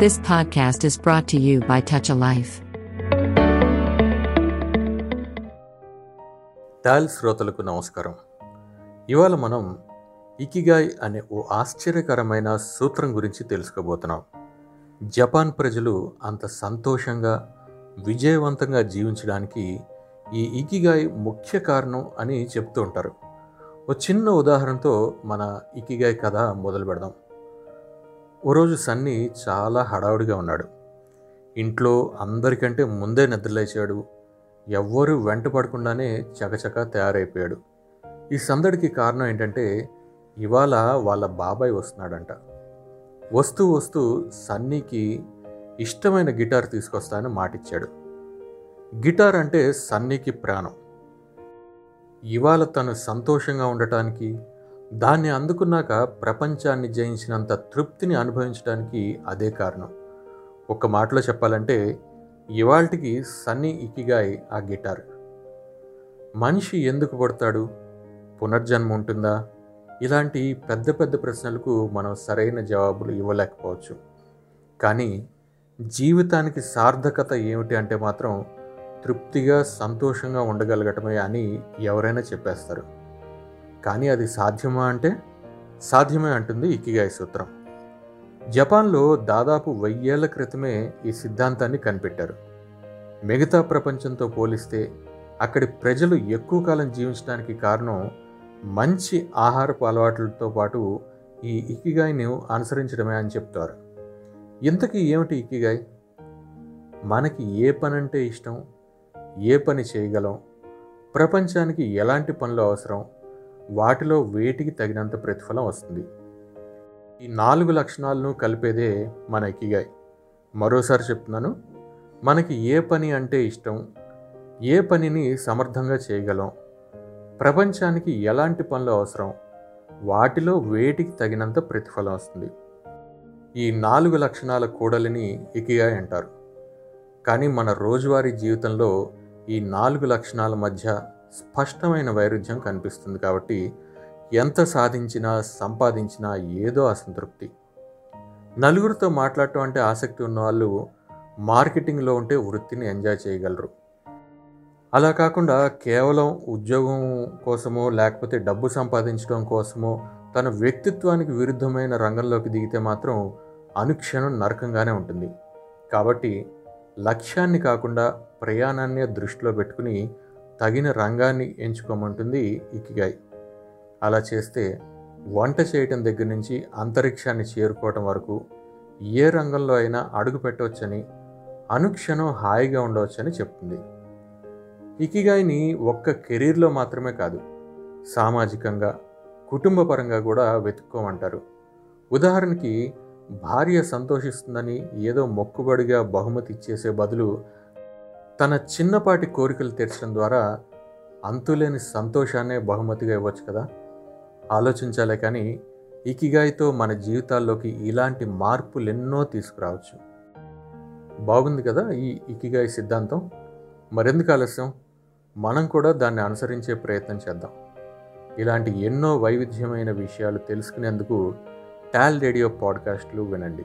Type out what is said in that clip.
This podcast is brought to you by Touch a Life. TAL శ్రోతలకు నమస్కారం. ఇవాళ మనం ఇకిగాయ్ అనే ఓ ఆశ్చర్యకరమైన సూత్రం గురించి తెలుసుకోబోతున్నాం. జపాన్ ప్రజలు అంత సంతోషంగా విజయవంతంగా జీవించడానికి ఈ ఇకిగాయ్ ముఖ్య కారణం అని చెప్తూ ఉంటారు. ఓ చిన్న ఉదాహరణతో మన ఇకిగాయ్ కథ మొదలు పెడదాం ఓ రోజు సన్నీ చాలా హడావుడిగా ఉన్నాడు. ఇంట్లో అందరికంటే ముందే నిద్రలేచాడు. ఎవ్వరూ వెంట పడకుండానే చకచక తయారైపోయాడు. ఈ సందడికి కారణం ఏంటంటే ఇవాళ వాళ్ళ బాబాయ్ వస్తున్నాడంట. వస్తూ వస్తూ సన్నీకి ఇష్టమైన గిటార్ తీసుకొస్తానని మాటిచ్చాడు. గిటార్ అంటే సన్నీకి ప్రాణం. ఇవాళ తను సంతోషంగా ఉండటానికి దాన్ని అందుకున్నాక ప్రపంచాన్ని జయించినంత తృప్తిని అనుభవించడానికి అదే కారణం. ఒక మాటలో చెప్పాలంటే ఇవాల్టికి సన్నీ ఇకిగాయ్ ఆ గిటార్. మనిషి ఎందుకు పడతాడు? పునర్జన్మ ఉంటుందా? ఇలాంటి పెద్ద పెద్ద ప్రశ్నలకు మనం సరైన జవాబులు ఇవ్వలేకపోవచ్చు. కానీ జీవితానికి సార్థకత ఏమిటి అంటే మాత్రం తృప్తిగా సంతోషంగా ఉండగలగటమే అని ఎవరైనా చెప్పేస్తారు. కానీ అది సాధ్యమా అంటే సాధ్యమే అంటుంది ఇకిగాయ్ సూత్రం. జపాన్లో దాదాపు వెయ్యేళ్ళ క్రితమే ఈ సిద్ధాంతాన్ని కనిపెట్టారు. మిగతా ప్రపంచంతో పోలిస్తే అక్కడి ప్రజలు ఎక్కువ కాలం జీవించడానికి కారణం మంచి ఆహారపు అలవాట్లతో పాటు ఈ ఇకిగాయ్ని అనుసరించడమే అని చెప్తారు. ఇంతకీ ఏమిటి ఇకిగాయ్? మనకి ఏ పని అంటే ఇష్టం? ఏ పని చేయగలం? ప్రపంచానికి ఎలాంటి పనులు అవసరం? వాటిలో వేటికి తగినంత ప్రతిఫలం వస్తుంది? ఈ నాలుగు లక్షణాలను కలిపేదే మన ఇకిగాయ్. మరోసారి చెప్తున్నాను మనకి ఏ పని అంటే ఇష్టం? ఏ పనిని సమర్థంగా చేయగలం? ప్రపంచానికి ఎలాంటి పనులు అవసరం? వాటిలో వేటికి తగినంత ప్రతిఫలం వస్తుంది? ఈ నాలుగు లక్షణాల కూడలిని ఇకిగాయ్ అంటారు. కానీ మన రోజువారీ జీవితంలో ఈ నాలుగు లక్షణాల మధ్య స్పష్టమైన వైరుధ్యం కనిపిస్తుంది కాబట్టి ఎంత సాధించినా సంపాదించినా ఏదో అసంతృప్తి. నలుగురితో మాట్లాడటం అంటే ఆసక్తి ఉన్న వాళ్ళు మార్కెటింగ్లో ఉంటే వృత్తిని ఎంజాయ్ చేయగలరు. అలా కాకుండా కేవలం ఉద్యోగం కోసమో లేకపోతే డబ్బు సంపాదించడం కోసమో తన వ్యక్తిత్వానికి విరుద్ధమైన రంగంలోకి దిగితే మాత్రం అనుక్షణం నరకంగానే ఉంటుంది. కాబట్టి లక్ష్యాన్ని కాకుండా ప్రయాణాన్ని దృష్టిలో పెట్టుకుని తగిన రంగాన్ని ఎంచుకోమంటుంది ఇకిగాయ్ అలా చేస్తే వంట చేయటం దగ్గర నుంచి అంతరిక్షాన్ని చేరుకోవటం వరకు ఏ రంగంలో అయినా అడుగు పెట్టవచ్చని అనుక్షణం హాయిగా ఉండవచ్చని చెప్తుంది. ఇకిగాయ్ని ఒక్క కెరీర్లో మాత్రమే కాదు సామాజికంగా కుటుంబపరంగా కూడా వెతుక్కోమంటారు. ఉదాహరణకి భార్య సంతోషిస్తుందని ఏదో మొక్కుబడిగా బహుమతి ఇచ్చేసే బదులు తన చిన్నపాటి కోరికలు తీర్చడం ద్వారా అంతులేని సంతోషాన్నే బహుమతిగా ఇవ్వచ్చు కదా? ఆలోచించాలే కానీ ఇకిగాయితో మన జీవితాల్లోకి ఇలాంటి మార్పులు ఎన్నో తీసుకురావచ్చు. బాగుంది కదా ఈ ఇకిగాయి సిద్ధాంతం? మరెందుకు ఆలస్యం? మనం కూడా దాన్ని అనుసరించే ప్రయత్నం చేద్దాం. ఇలాంటి ఎన్నో వైవిధ్యమైన విషయాలు తెలుసుకునేందుకు టాల్ రేడియో పాడ్కాస్ట్లు వినండి.